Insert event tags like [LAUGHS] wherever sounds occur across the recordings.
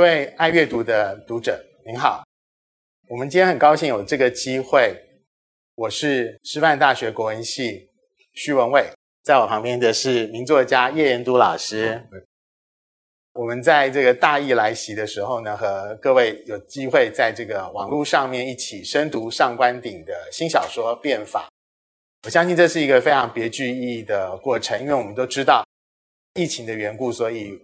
各位爱阅读的读者，您好。我们今天很高兴有这个机会。我是师范大学国文系须文蔚，在我旁边的是名作家叶延都老师。我们在这个大疫来袭的时候呢，和各位有机会在这个网络上面一起深读上官鼎的新小说《变法》。我相信这是一个非常别具意义的过程，因为我们都知道疫情的缘故，所以。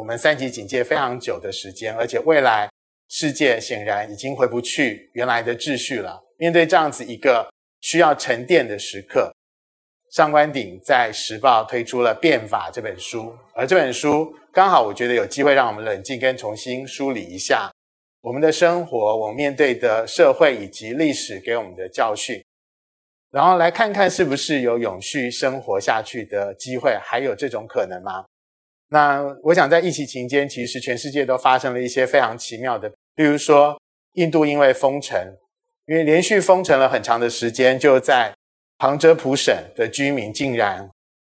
我们三级警戒非常久的时间，而且未来世界显然已经回不去原来的秩序了。面对这样子一个需要沉淀的时刻，上官鼎在时报推出了《变法》这本书，而这本书刚好我觉得有机会让我们冷静跟重新梳理一下我们的生活，我们面对的社会以及历史给我们的教训，然后来看看是不是有永续生活下去的机会，还有这种可能吗？那我想，在疫情期间，其实全世界都发生了一些非常奇妙的，例如说，印度因为封城，因为连续封城了很长的时间，就在旁遮普省的居民竟然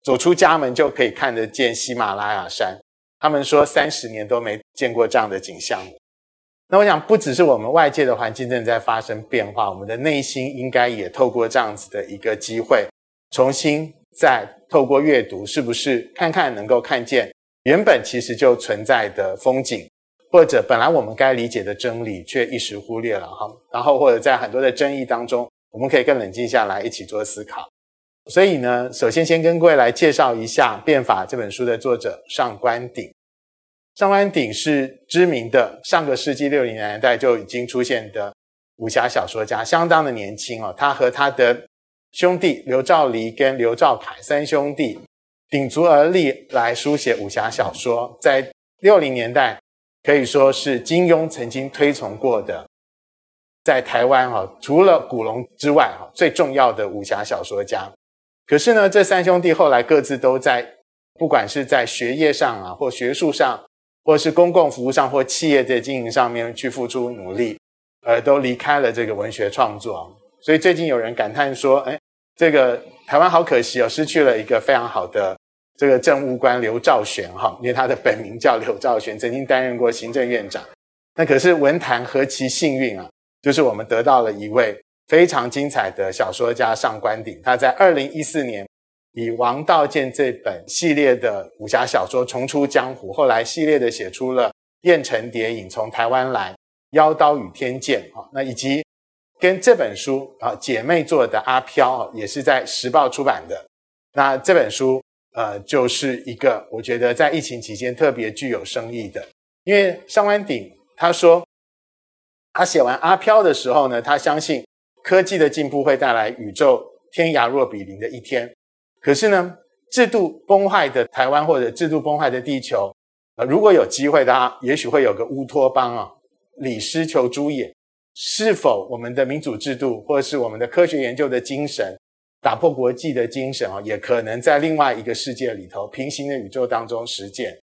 走出家门就可以看得见喜马拉雅山，他们说三十年都没见过这样的景象。那我想，不只是我们外界的环境正在发生变化，我们的内心应该也透过这样子的一个机会，重新再透过阅读，是不是看看能够看见。原本其实就存在的风景，或者本来我们该理解的真理，却一时忽略了哈。然后或者在很多的争议当中，我们可以更冷静下来，一起做思考。所以呢，首先先跟各位来介绍一下《变法》这本书的作者上官鼎。上官鼎是知名的上个世纪六零年代就已经出现的武侠小说家，相当的年轻哦。他和他的兄弟刘兆黎跟刘兆凯三兄弟。鼎足而立来书写武侠小说，在六零年代可以说是金庸曾经推崇过的，在台湾哈，除了古龙之外哈，最重要的武侠小说家。可是呢，这三兄弟后来各自都在，不管是在学业上啊，或学术上，或是公共服务上，或企业的经营上面去付出努力，而都离开了这个文学创作。所以最近有人感叹说：“哎，这个台湾好可惜哦，失去了一个非常好的。”这个政务官刘兆玄哈，因为他的本名叫刘兆玄，曾经担任过行政院长。那可是文坛何其幸运啊！就是我们得到了一位非常精彩的小说家上官鼎。他在二零一四年以《王道剑》这本系列的武侠小说重出江湖，后来系列的写出了《燕城蝶影》、从台湾来、《妖刀与天剑》哈，那以及跟这本书啊姐妹作的《阿飘》也是在时报出版的。那这本书。呃，就是一个我觉得在疫情期间特别具有深意的，因为上官鼎他说，他写完《阿飘》的时候呢，他相信科技的进步会带来宇宙天涯若比邻的一天。可是呢，制度崩坏的台湾或者制度崩坏的地球，呃，如果有机会的话，也许会有个乌托邦啊，李师求诸野，是否我们的民主制度或者是我们的科学研究的精神？打破国际的精神啊，也可能在另外一个世界里头，平行的宇宙当中实践。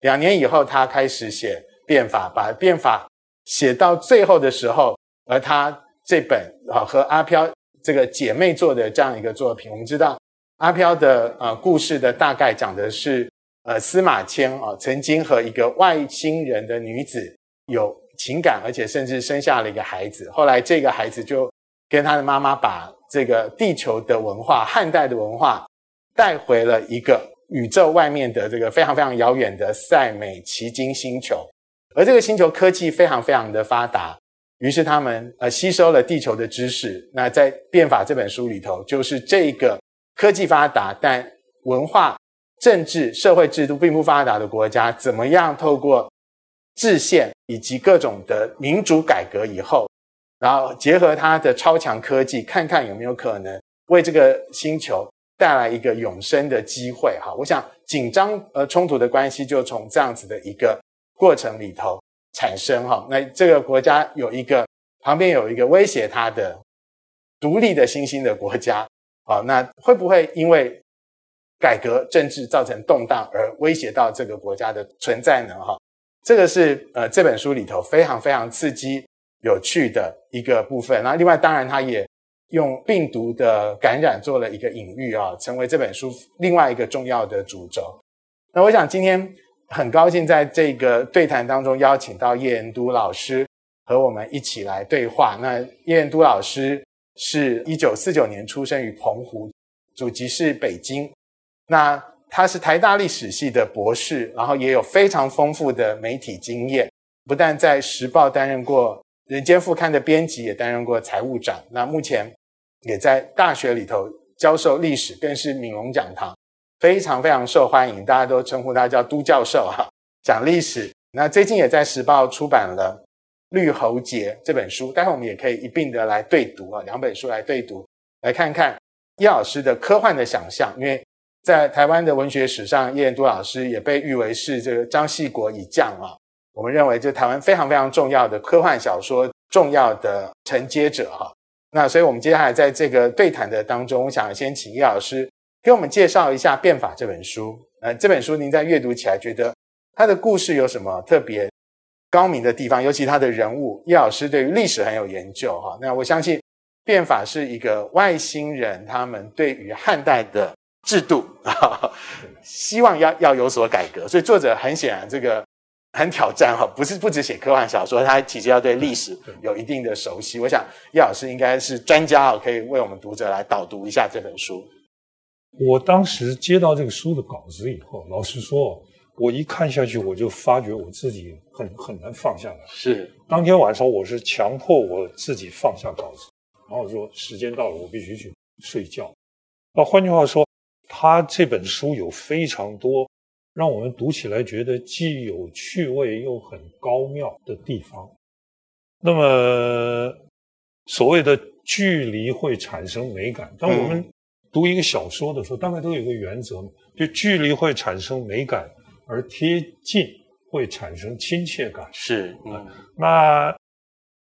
两年以后，他开始写《变法》，把《变法》写到最后的时候，而他这本啊和阿飘这个姐妹作的这样一个作品，我们知道阿飘的呃故事的大概讲的是呃司马迁啊曾经和一个外星人的女子有情感，而且甚至生下了一个孩子，后来这个孩子就跟他的妈妈把。这个地球的文化，汉代的文化，带回了一个宇宙外面的这个非常非常遥远的塞美奇经星球，而这个星球科技非常非常的发达，于是他们呃吸收了地球的知识。那在《变法》这本书里头，就是这个科技发达但文化、政治、社会制度并不发达的国家，怎么样透过制宪以及各种的民主改革以后。然后结合它的超强科技，看看有没有可能为这个星球带来一个永生的机会。哈，我想紧张呃冲突的关系就从这样子的一个过程里头产生。哈，那这个国家有一个旁边有一个威胁它的独立的新兴的国家，好，那会不会因为改革政治造成动荡而威胁到这个国家的存在呢？哈，这个是呃这本书里头非常非常刺激。有趣的一个部分，那另外当然他也用病毒的感染做了一个隐喻啊，成为这本书另外一个重要的主轴。那我想今天很高兴在这个对谈当中邀请到叶延都老师和我们一起来对话。那叶延都老师是一九四九年出生于澎湖，祖籍是北京。那他是台大历史系的博士，然后也有非常丰富的媒体经验，不但在《时报》担任过《人间副刊》的编辑，也担任过财务长。那目前也在大学里头教授历史，更是敏荣讲堂。非常非常受欢迎，大家都称呼他叫都教授哈，讲历史。那最近也在时报出版了《绿喉节》这本书，待会我们也可以一并的来对读啊，两本书来对读，来看看叶老师的科幻的想象。因为在台湾的文学史上，叶元都老师也被誉为是这个张系国以将啊。我们认为这台湾非常非常重要的科幻小说重要的承接者哈。那所以我们接下来在这个对谈的当中，我想先请叶老师。给我们介绍一下《变法》这本书。呃，这本书您在阅读起来觉得它的故事有什么特别高明的地方？尤其他的人物，叶老师对于历史很有研究哈。那我相信《变法》是一个外星人他们对于汉代的制度啊，希望要要有所改革。所以作者很显然这个很挑战哈，不是不只写科幻小说，他其实要对历史有一定的熟悉。我想叶老师应该是专家啊，可以为我们读者来导读一下这本书。我当时接到这个书的稿子以后，老实说，我一看下去，我就发觉我自己很很难放下来。是，当天晚上我是强迫我自己放下稿子，然后说时间到了，我必须去睡觉。那换句话说，他这本书有非常多让我们读起来觉得既有趣味又很高妙的地方。那么所谓的距离会产生美感，当我们、嗯读一个小说的时候，大概都有一个原则，就距离会产生美感，而贴近会产生亲切感。是，嗯，那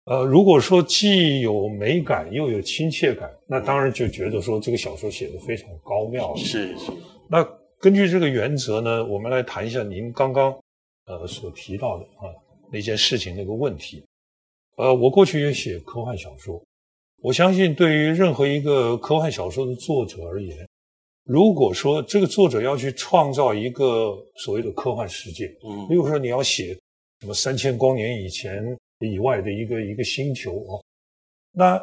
呃，如果说既有美感又有亲切感，那当然就觉得说这个小说写的非常高妙。是是。那根据这个原则呢，我们来谈一下您刚刚呃所提到的啊那件事情那个问题。呃，我过去也写科幻小说。我相信，对于任何一个科幻小说的作者而言，如果说这个作者要去创造一个所谓的科幻世界，嗯，比如说你要写什么三千光年以前以外的一个一个星球哦，那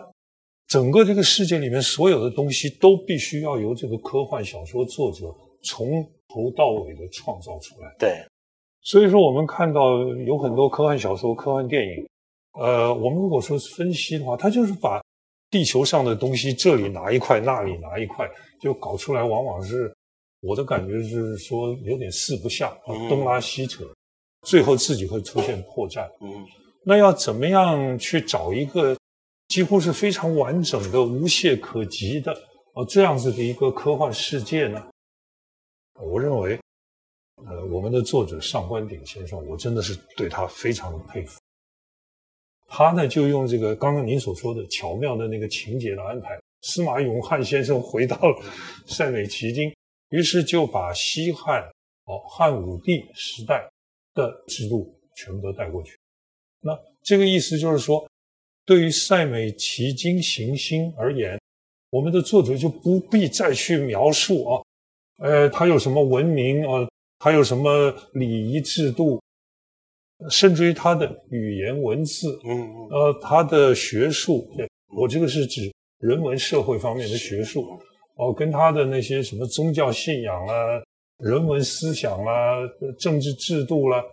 整个这个世界里面所有的东西都必须要由这个科幻小说作者从头到尾的创造出来。对，所以说我们看到有很多科幻小说、科幻电影，呃，我们如果说分析的话，它就是把地球上的东西，这里拿一块，那里拿一块，就搞出来，往往是我的感觉是说有点四不像啊，东拉西扯，最后自己会出现破绽。嗯，那要怎么样去找一个几乎是非常完整的、无懈可击的啊这样子的一个科幻世界呢？我认为，呃，我们的作者上官鼎先生，我真的是对他非常的佩服。他呢，就用这个刚刚您所说的巧妙的那个情节的安排，司马永汉先生回到了塞美奇经，于是就把西汉哦汉武帝时代的制度全部都带过去。那这个意思就是说，对于塞美奇经行星而言，我们的作者就不必再去描述啊，呃，他有什么文明啊，他有什么礼仪制度。甚至于他的语言文字，嗯，呃，他的学术，我这个是指人文社会方面的学术，哦，跟他的那些什么宗教信仰啊、人文思想啊、政治制度啦、啊，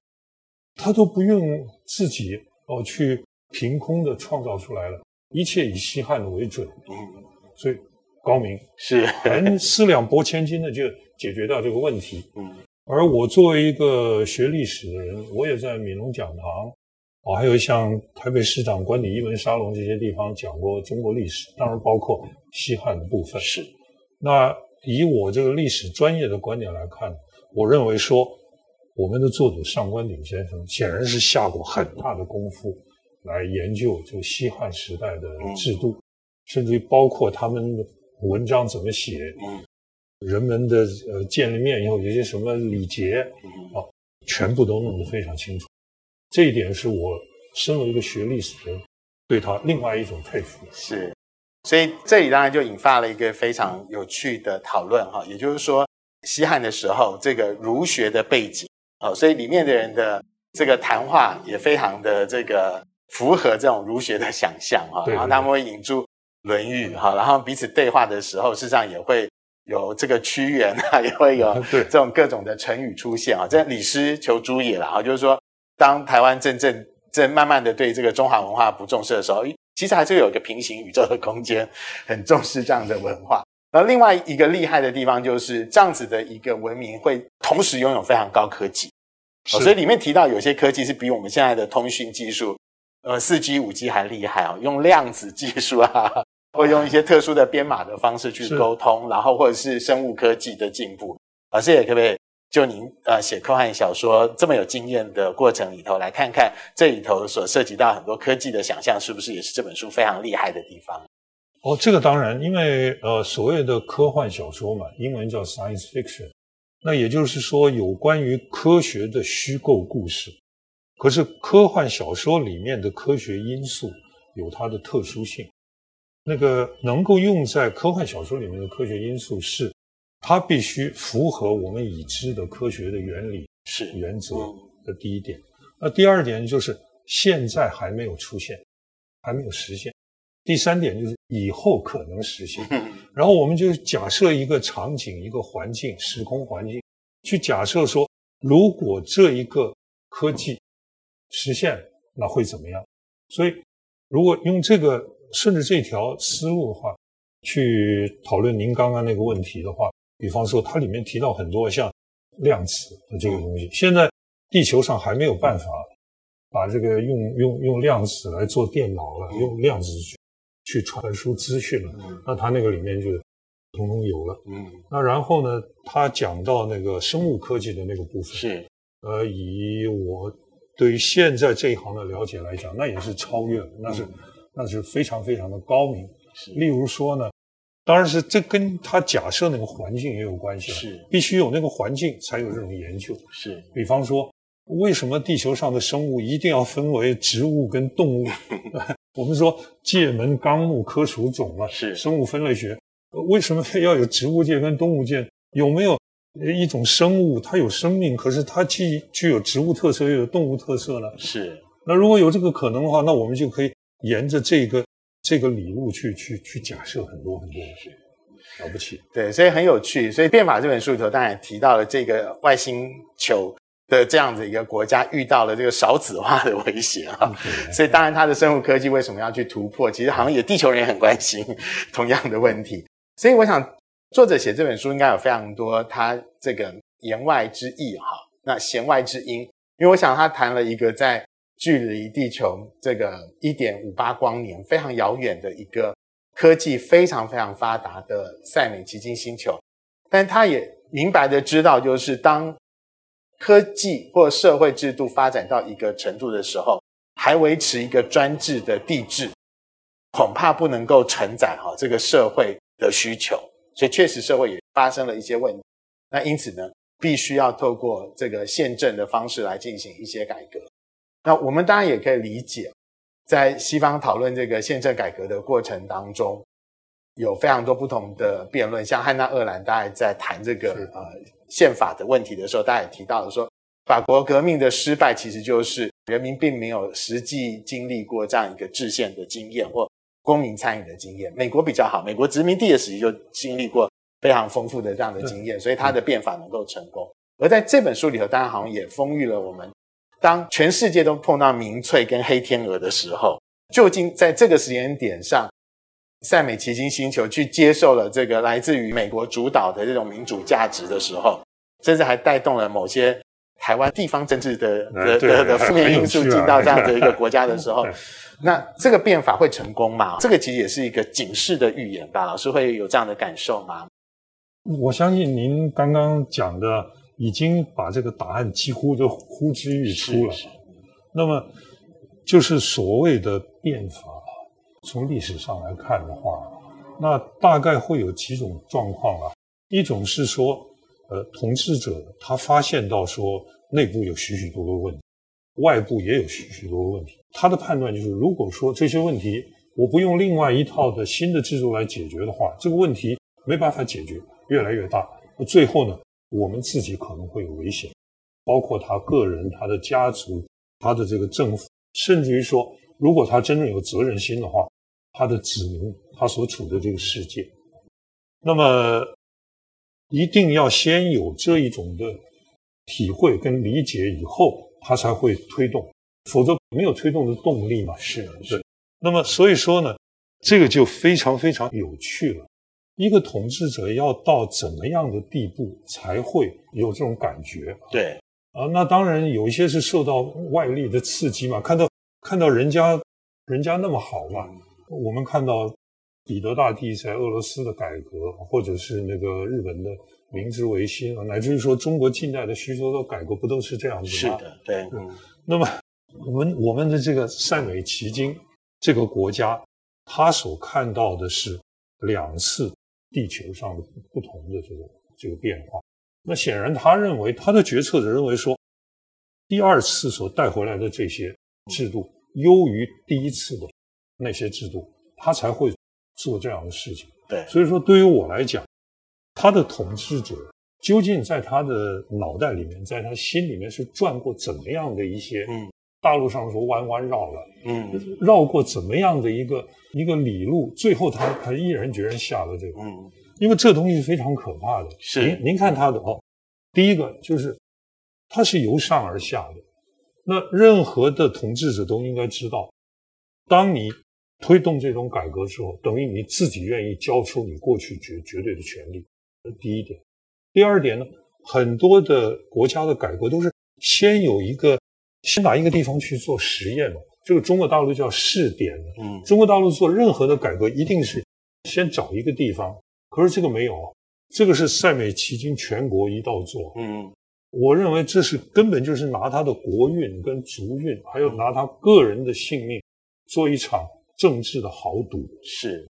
他都不用自己哦去凭空的创造出来了，一切以西汉的为准，嗯，所以高明是，很四两拨千斤的就解决掉这个问题，嗯。而我作为一个学历史的人，我也在闽龙讲堂，哦还有像台北市长官邸艺文沙龙这些地方讲过中国历史，当然包括西汉的部分。是。那以我这个历史专业的观点来看，我认为说，我们的作者上官鼎先生显然是下过很大的功夫来研究这个西汉时代的制度，嗯、甚至于包括他们的文章怎么写。嗯人们的呃见了面以后有些什么礼节啊，全部都弄得非常清楚。这一点是我身为一个学历史的人对他另外一种佩服。是，所以这里当然就引发了一个非常有趣的讨论哈，也就是说，西汉的时候这个儒学的背景啊，所以里面的人的这个谈话也非常的这个符合这种儒学的想象哈，然后他们会引注《论语》哈，然后彼此对话的时候，事实上也会有这个屈原啊，也会有 [LAUGHS] 这种各种的成语出现啊，这李斯求诸也了啊，就是说，当台湾正正正慢慢的对这个中华文化不重视的时候，其实还是有一个平行宇宙的空间，很重视这样的文化。那另外一个厉害的地方就是这样子的一个文明会同时拥有非常高科技，是。所以里面提到有些科技是比我们现在的通讯技术，呃，四 G、五 G 还厉害哦，用量子技术啊，或用一些特殊的编码的方式去沟通，然后或者是生物科技的进步。老师也可不可以就您呃写科幻小说这么有经验的过程里头来看看这里头所涉及到很多科技的想象，是不是也是这本书非常厉害的地方？哦，这个当然，因为呃，所谓的科幻小说嘛，英文叫 science fiction，那也就是说有关于科学的虚构故事。可是科幻小说里面的科学因素有它的特殊性，那个能够用在科幻小说里面的科学因素是，它必须符合我们已知的科学的原理是原则的第一点。那第二点就是现在还没有出现，还没有实现。第三点就是以后可能实现，[LAUGHS] 然后我们就假设一个场景、一个环境、时空环境，去假设说，如果这一个科技实现，那会怎么样？所以，如果用这个顺着这条思路的话，去讨论您刚刚那个问题的话，比方说它里面提到很多像量子的这个东西，现在地球上还没有办法把这个用用用量子来做电脑了，用量子去。去传输资讯了，嗯、那它那个里面就通通有了。嗯，那然后呢，他讲到那个生物科技的那个部分，是，呃，以我对于现在这一行的了解来讲，那也是超越了，那是、嗯、那是非常非常的高明。是，例如说呢，当然是这跟他假设那个环境也有关系，是，必须有那个环境才有这种研究。是，比方说，为什么地球上的生物一定要分为植物跟动物？[LAUGHS] 我们说界门纲目科属种嘛，是生物分类学。为什么要有植物界跟动物界？有没有一种生物它有生命，可是它既具有植物特色又有动物特色呢？是。那如果有这个可能的话，那我们就可以沿着这个这个理路去去去假设很多很多东西，了不起。对，所以很有趣。所以《变法》这本书里头当然也提到了这个外星球。的这样子一个国家遇到了这个少子化的威胁啊，[LAUGHS] 所以当然它的生物科技为什么要去突破？其实好像也地球人也很关心同样的问题。所以我想作者写这本书应该有非常多他这个言外之意哈，那弦外之音，因为我想他谈了一个在距离地球这个一点五八光年非常遥远的一个科技非常非常发达的赛美奇金星球，但他也明白的知道，就是当科技或社会制度发展到一个程度的时候，还维持一个专制的帝制，恐怕不能够承载哈这个社会的需求，所以确实社会也发生了一些问题。那因此呢，必须要透过这个宪政的方式来进行一些改革。那我们当然也可以理解，在西方讨论这个宪政改革的过程当中，有非常多不同的辩论，像汉娜·厄兰大概在谈这个呃。宪法的问题的时候，大家也提到了说，法国革命的失败其实就是人民并没有实际经历过这样一个制宪的经验或公民参与的经验。美国比较好，美国殖民地的时期就经历过非常丰富的这样的经验，所以它的变法能够成功。而在这本书里头，当然好像也丰裕了我们，当全世界都碰到民粹跟黑天鹅的时候，究竟在这个时间点上，塞美奇金星球去接受了这个来自于美国主导的这种民主价值的时候，甚至还带动了某些台湾地方政治的的的的负面因素进到这样的一个国家的时候，[LAUGHS] 那这个变法会成功吗？这个其实也是一个警示的预言吧？老师会有这样的感受吗？我相信您刚刚讲的已经把这个答案几乎就呼之欲出了。那么就是所谓的变法。从历史上来看的话，那大概会有几种状况啊。一种是说，呃，统治者他发现到说内部有许许多多问题，外部也有许许多多问题。他的判断就是，如果说这些问题我不用另外一套的新的制度来解决的话，这个问题没办法解决，越来越大。那最后呢，我们自己可能会有危险。包括他个人、他的家族、他的这个政府，甚至于说，如果他真正有责任心的话，他的子民，他所处的这个世界，那么一定要先有这一种的体会跟理解以后，他才会推动，否则没有推动的动力嘛。是是。是那么所以说呢，这个就非常非常有趣了。一个统治者要到怎么样的地步才会有这种感觉？对。啊，那当然有一些是受到外力的刺激嘛，看到看到人家人家那么好嘛，我们看到彼得大帝在俄罗斯的改革，或者是那个日本的明治维新啊，乃至于说中国近代的许多的改革，不都是这样子吗？是的，对。嗯，那么我们我们的这个塞美奇经这个国家，他所看到的是两次地球上的不同的这个这个变化。那显然，他认为他的决策者认为说，第二次所带回来的这些制度优于第一次的那些制度，他才会做这样的事情。对，所以说对于我来讲，他的统治者究竟在他的脑袋里面，在他心里面是转过怎么样的一些，嗯，大陆上说弯弯绕了，嗯，绕过怎么样的一个一个里路，最后他他毅然决然下了这个，嗯。因为这东西是非常可怕的。是您您看他的哦，第一个就是，他是由上而下的。那任何的统治者都应该知道，当你推动这种改革的时候，等于你自己愿意交出你过去绝绝对的权利。这第一点。第二点呢，很多的国家的改革都是先有一个，先拿一个地方去做实验嘛。这个中国大陆叫试点。嗯，中国大陆做任何的改革，一定是先找一个地方。可是这个没有，这个是塞美奇经全国一道做。嗯，我认为这是根本就是拿他的国运跟族运，还有拿他个人的性命做一场政治的豪赌。是，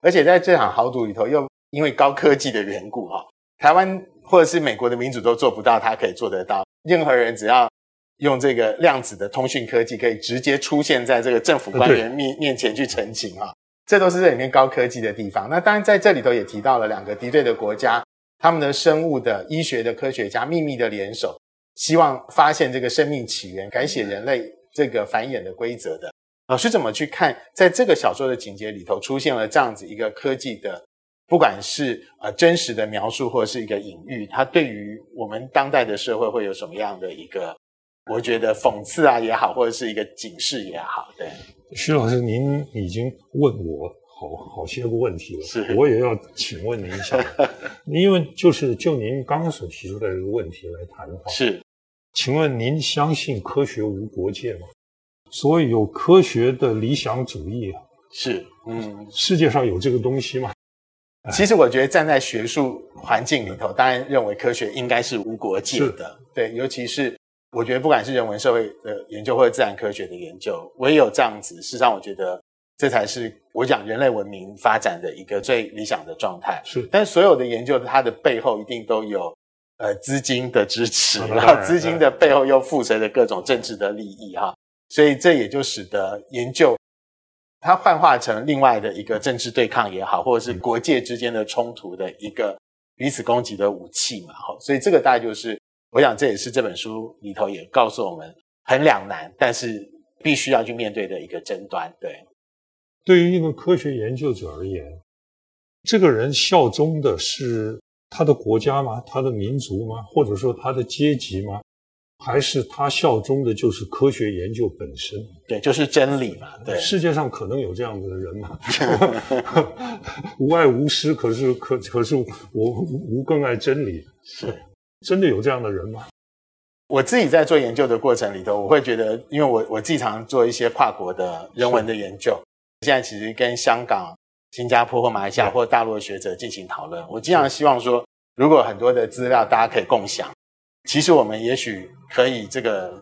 而且在这场豪赌里头，又因为高科技的缘故，哈，台湾或者是美国的民主都做不到，他可以做得到。任何人只要用这个量子的通讯科技，可以直接出现在这个政府官员面面前去澄清啊。这都是这里面高科技的地方。那当然，在这里头也提到了两个敌对的国家，他们的生物的、医学的科学家秘密的联手，希望发现这个生命起源、改写人类这个繁衍的规则的。老师怎么去看，在这个小说的情节里头出现了这样子一个科技的，不管是呃真实的描述或者是一个隐喻，它对于我们当代的社会会有什么样的一个，我觉得讽刺啊也好，或者是一个警示也好，对。徐老师，您已经问我好好些个问题了，是我也要请问您一下。[LAUGHS] 因为就是就您刚刚所提出的这个问题来谈的话，是，请问您相信科学无国界吗？所以有科学的理想主义啊？是，嗯，世界上有这个东西吗？其实我觉得站在学术环境里头，当然认为科学应该是无国界的，对，尤其是。我觉得不管是人文社会的研究或者自然科学的研究，唯有这样子，事实上我觉得这才是我讲人类文明发展的一个最理想的状态。是，但所有的研究它的背后一定都有呃资金的支持，然后资金的背后又附随着各种政治的利益哈，所以这也就使得研究它幻化成另外的一个政治对抗也好，或者是国界之间的冲突的一个彼此攻击的武器嘛。哈，所以这个大概就是。我想这也是这本书里头也告诉我们很两难，但是必须要去面对的一个争端。对，对于一个科学研究者而言，这个人效忠的是他的国家吗？他的民族吗？或者说他的阶级吗？还是他效忠的就是科学研究本身？对，就是真理嘛。对，世界上可能有这样的人嘛？[LAUGHS] 无爱无师，可是可可是我无更爱真理。是。真的有这样的人吗？我自己在做研究的过程里头，我会觉得，因为我我经常做一些跨国的人文的研究，现在其实跟香港、新加坡或马来西亚或大陆的学者进行讨论。我经常希望说，如果很多的资料大家可以共享，其实我们也许可以这个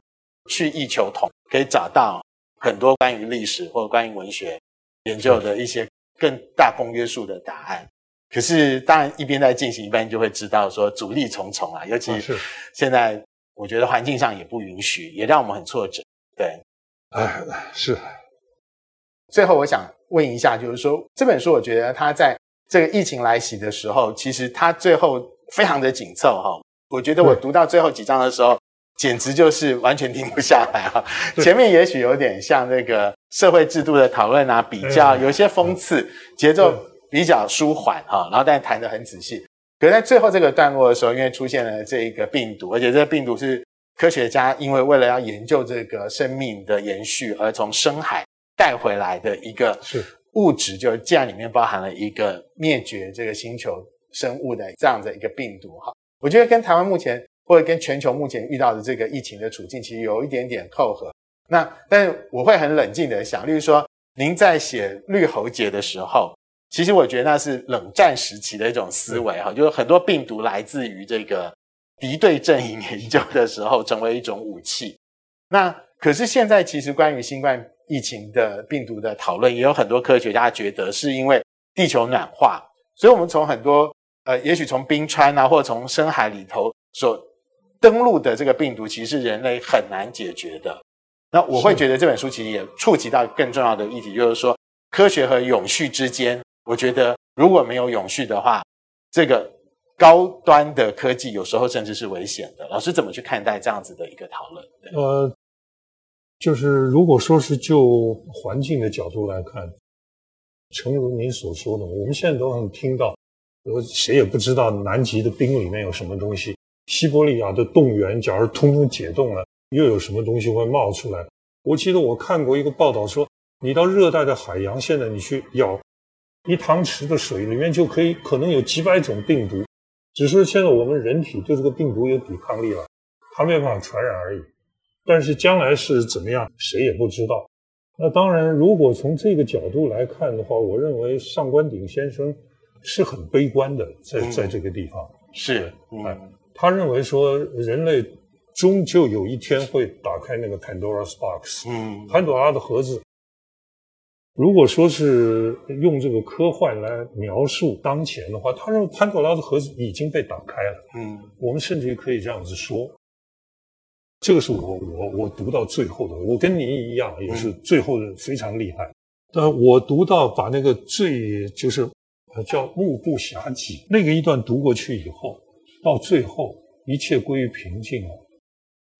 去异求同，可以找到很多关于历史或关于文学研究的一些更大公约数的答案。可是，当然一边在进行，一边就会知道说阻力重重啊。尤其现在，我觉得环境上也不允许，也让我们很挫折。对，哎，是。最后，我想问一下，就是说这本书，我觉得它在这个疫情来袭的时候，其实它最后非常的紧凑哈。我觉得我读到最后几章的时候，简直就是完全停不下来啊。前面也许有点像那个社会制度的讨论啊，比较有些讽刺，节奏比较舒缓哈，然后但谈得很仔细。可是在最后这个段落的时候，因为出现了这一个病毒，而且这个病毒是科学家因为为了要研究这个生命的延续而从深海带回来的一个物质，就既然里面包含了一个灭绝这个星球生物的这样的一个病毒哈，我觉得跟台湾目前。或者跟全球目前遇到的这个疫情的处境，其实有一点点扣合。那但是我会很冷静的想，例如说，您在写绿喉结的时候，其实我觉得那是冷战时期的一种思维哈，就是很多病毒来自于这个敌对阵营研究的时候，成为一种武器。那可是现在其实关于新冠疫情的病毒的讨论，也有很多科学家觉得是因为地球暖化，所以我们从很多呃，也许从冰川啊，或者从深海里头所登陆的这个病毒其实是人类很难解决的。那我会觉得这本书其实也触及到更重要的议题，就是说科学和永续之间，我觉得如果没有永续的话，这个高端的科技有时候甚至是危险的。老师怎么去看待这样子的一个讨论？呃，就是如果说是就环境的角度来看，诚如您所说的，我们现在都能听到，呃，谁也不知道南极的冰里面有什么东西。西伯利亚的冻原，假如通通解冻了，又有什么东西会冒出来？我记得我看过一个报道说，你到热带的海洋，现在你去舀一汤匙的水，里面就可以可能有几百种病毒，只是现在我们人体对这个病毒有抵抗力了，它没办法传染而已。但是将来是怎么样，谁也不知道。那当然，如果从这个角度来看的话，我认为上官鼎先生是很悲观的，在在这个地方、嗯、是，嗯。他认为说，人类终究有一天会打开那个 Pandora's box，嗯，潘多拉的盒子。如果说是用这个科幻来描述当前的话，他认为潘多拉的盒子已经被打开了，嗯，我们甚至于可以这样子说。这个是我我我读到最后的，我跟您一样，也是最后的非常厉害。但我读到把那个最就是叫目不暇给那个一段读过去以后。到最后，一切归于平静了。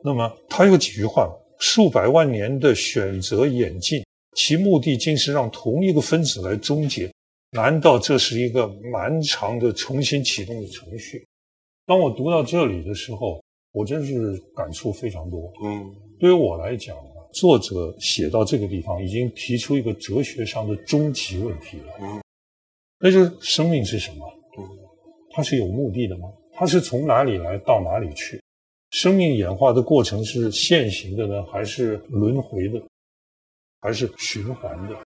那么，他有几句话：数百万年的选择演进，其目的竟是让同一个分子来终结。难道这是一个漫长的重新启动的程序？当我读到这里的时候，我真是感触非常多。嗯，对于我来讲，作者写到这个地方，已经提出一个哲学上的终极问题了。嗯，那就是生命是什么？它是有目的的吗？它是从哪里来到哪里去？生命演化的过程是线性的呢，还是轮回的，还是循环的？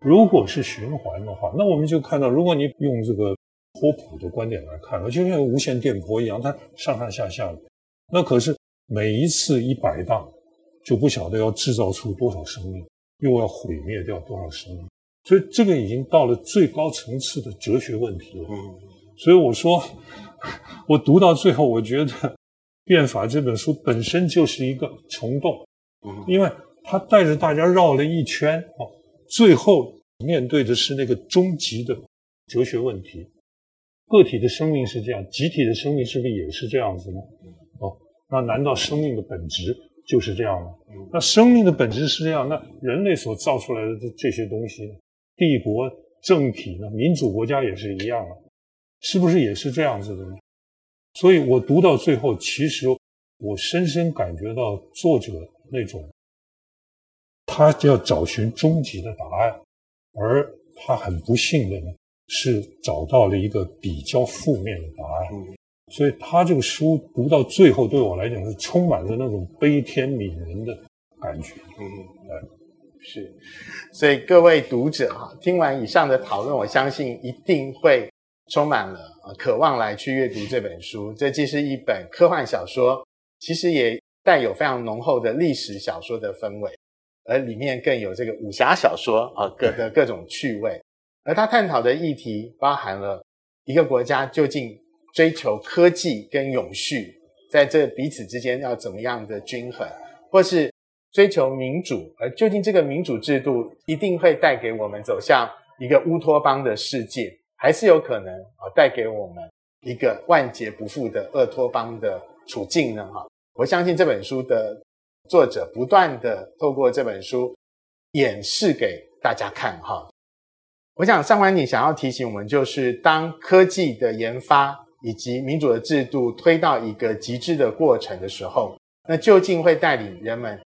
如果是循环的话，那我们就看到，如果你用这个波普的观点来看，就像无线电波一样，它上上下下的。那可是每一次一摆荡，就不晓得要制造出多少生命，又要毁灭掉多少生命。所以这个已经到了最高层次的哲学问题了。嗯，所以我说。我读到最后，我觉得《变法》这本书本身就是一个虫洞，因为它带着大家绕了一圈啊，最后面对的是那个终极的哲学问题：个体的生命是这样，集体的生命是不是也是这样子呢？哦，那难道生命的本质就是这样吗？那生命的本质是这样，那人类所造出来的这这些东西呢？帝国政体呢？民主国家也是一样的。是不是也是这样子的呢？所以我读到最后，其实我深深感觉到作者那种，他要找寻终极的答案，而他很不幸的呢，是找到了一个比较负面的答案。所以他这个书读到最后，对我来讲是充满着那种悲天悯人的感觉。嗯，嗯，是。所以各位读者哈，听完以上的讨论，我相信一定会。充满了渴望来去阅读这本书。这既是一本科幻小说，其实也带有非常浓厚的历史小说的氛围，而里面更有这个武侠小说啊各的各种趣味。而他探讨的议题包含了一个国家究竟追求科技跟永续，在这彼此之间要怎么样的均衡，或是追求民主，而究竟这个民主制度一定会带给我们走向一个乌托邦的世界。还是有可能啊，带给我们一个万劫不复的厄托邦的处境呢哈。我相信这本书的作者不断的透过这本书演示给大家看哈。我想上官你想要提醒我们，就是当科技的研发以及民主的制度推到一个极致的过程的时候，那究竟会带领人们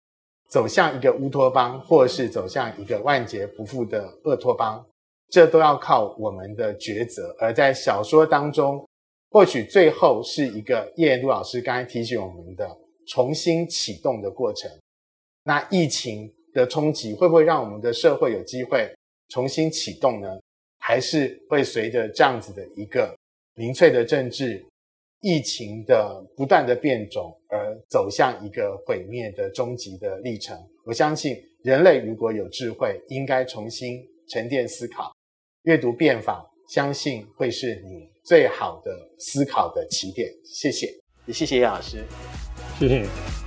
走向一个乌托邦，或是走向一个万劫不复的厄托邦？这都要靠我们的抉择。而在小说当中，或许最后是一个叶元都老师刚才提醒我们的重新启动的过程。那疫情的冲击会不会让我们的社会有机会重新启动呢？还是会随着这样子的一个民粹的政治、疫情的不断的变种而走向一个毁灭的终极的历程？我相信人类如果有智慧，应该重新沉淀思考，阅读变法，相信会是你最好的思考的起点。谢谢，也谢谢叶老师，谢谢。